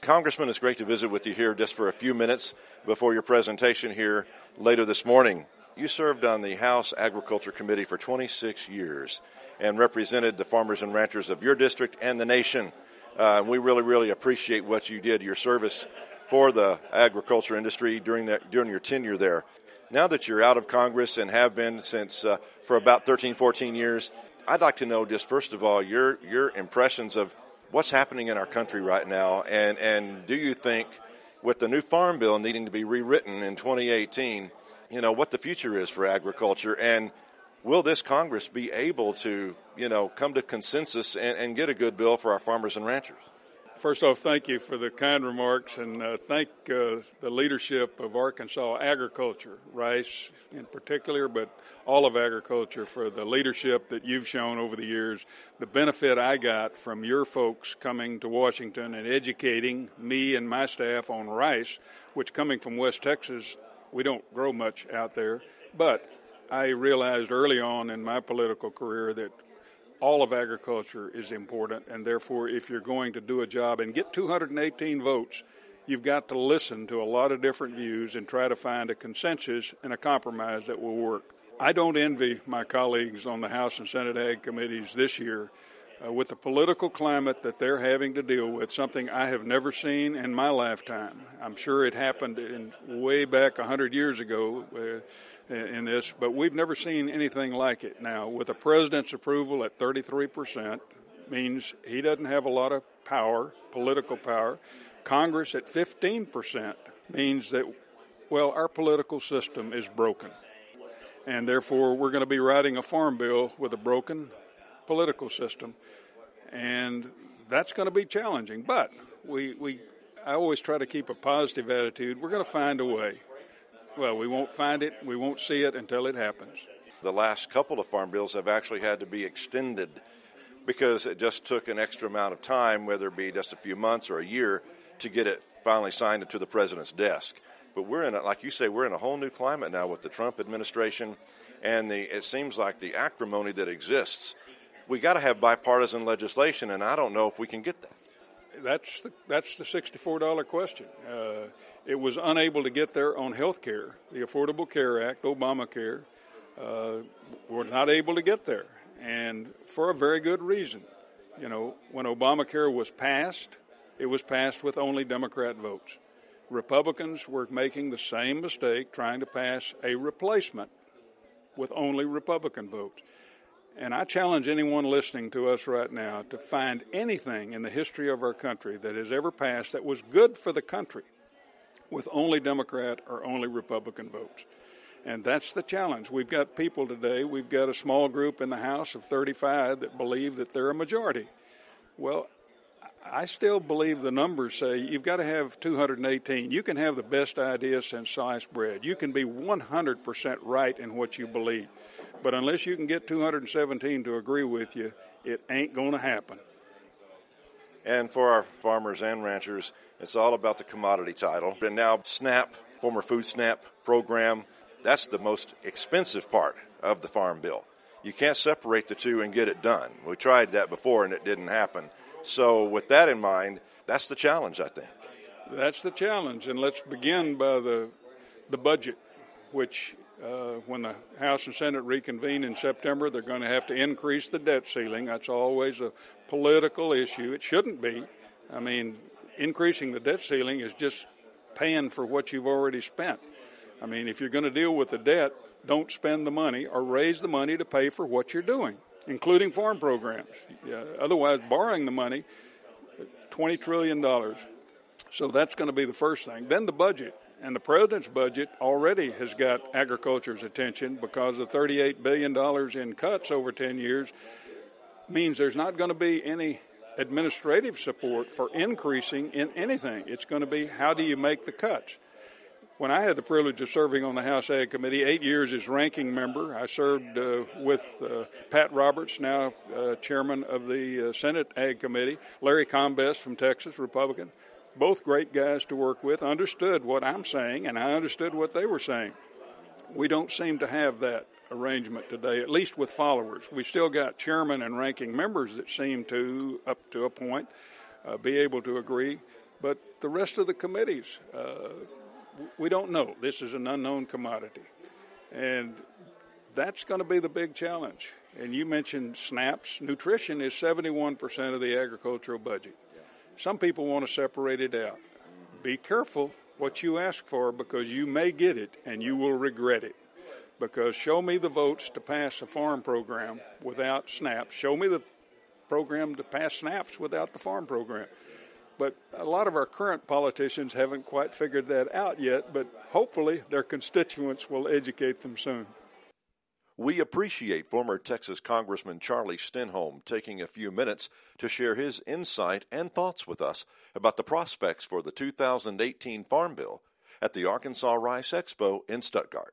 Congressman, it's great to visit with you here just for a few minutes before your presentation here later this morning. You served on the House Agriculture Committee for 26 years and represented the farmers and ranchers of your district and the nation. Uh, we really, really appreciate what you did, your service for the agriculture industry during that during your tenure there. Now that you're out of Congress and have been since uh, for about 13, 14 years, I'd like to know just first of all your your impressions of what's happening in our country right now, and and do you think with the new farm bill needing to be rewritten in 2018, you know what the future is for agriculture, and will this Congress be able to you know come to consensus and, and get a good bill for our farmers and ranchers? First off, thank you for the kind remarks and uh, thank uh, the leadership of Arkansas agriculture, rice in particular, but all of agriculture for the leadership that you've shown over the years. The benefit I got from your folks coming to Washington and educating me and my staff on rice, which coming from West Texas, we don't grow much out there, but I realized early on in my political career that all of agriculture is important, and therefore, if you're going to do a job and get 218 votes, you've got to listen to a lot of different views and try to find a consensus and a compromise that will work. I don't envy my colleagues on the House and Senate Ag committees this year uh, with the political climate that they're having to deal with, something I have never seen in my lifetime. I'm sure it happened in way back 100 years ago. Uh, in this, but we've never seen anything like it. Now, with the president's approval at 33%, means he doesn't have a lot of power, political power. Congress at 15% means that, well, our political system is broken. And therefore, we're going to be writing a farm bill with a broken political system. And that's going to be challenging. But we, we, I always try to keep a positive attitude. We're going to find a way. Well, we won't find it, we won't see it until it happens. The last couple of farm bills have actually had to be extended because it just took an extra amount of time, whether it be just a few months or a year, to get it finally signed to the president's desk. But we're in, a, like you say, we're in a whole new climate now with the Trump administration, and the it seems like the acrimony that exists. We got to have bipartisan legislation, and I don't know if we can get that that's the, that's the $64 question. Uh, it was unable to get there on health care. The Affordable Care Act, Obamacare, uh, were not able to get there, and for a very good reason. You know, when Obamacare was passed, it was passed with only Democrat votes. Republicans were making the same mistake trying to pass a replacement with only Republican votes. And I challenge anyone listening to us right now to find anything in the history of our country that has ever passed that was good for the country with only Democrat or only Republican votes. And that's the challenge. We've got people today, we've got a small group in the House of 35 that believe that they're a majority. Well, I still believe the numbers say you've got to have 218. You can have the best idea since sliced bread. You can be 100% right in what you believe. But unless you can get 217 to agree with you, it ain't going to happen. And for our farmers and ranchers, it's all about the commodity title. And now, SNAP, former Food Stamp program, that's the most expensive part of the Farm Bill. You can't separate the two and get it done. We tried that before and it didn't happen. So, with that in mind, that's the challenge, I think. That's the challenge. And let's begin by the, the budget, which uh, when the House and Senate reconvene in September, they're going to have to increase the debt ceiling. That's always a political issue. It shouldn't be. I mean, increasing the debt ceiling is just paying for what you've already spent. I mean, if you're going to deal with the debt, don't spend the money or raise the money to pay for what you're doing, including farm programs. Yeah, otherwise, borrowing the money, $20 trillion. So that's going to be the first thing. Then the budget. And the president's budget already has got agriculture's attention because the $38 billion in cuts over 10 years means there's not going to be any administrative support for increasing in anything. It's going to be how do you make the cuts? When I had the privilege of serving on the House Ag Committee, eight years as ranking member, I served uh, with uh, Pat Roberts, now uh, chairman of the uh, Senate Ag Committee, Larry Combest from Texas, Republican, both great guys to work with, understood what I'm saying, and I understood what they were saying. We don't seem to have that arrangement today, at least with followers. We still got chairman and ranking members that seem to, up to a point, uh, be able to agree. But the rest of the committees, uh, we don't know. This is an unknown commodity. And that's going to be the big challenge. And you mentioned SNAPs. Nutrition is 71% of the agricultural budget. Some people want to separate it out. Be careful what you ask for because you may get it and you will regret it. Because show me the votes to pass a farm program without SNAP. Show me the program to pass SNAPs without the farm program. But a lot of our current politicians haven't quite figured that out yet, but hopefully their constituents will educate them soon. We appreciate former Texas Congressman Charlie Stenholm taking a few minutes to share his insight and thoughts with us about the prospects for the 2018 Farm Bill at the Arkansas Rice Expo in Stuttgart.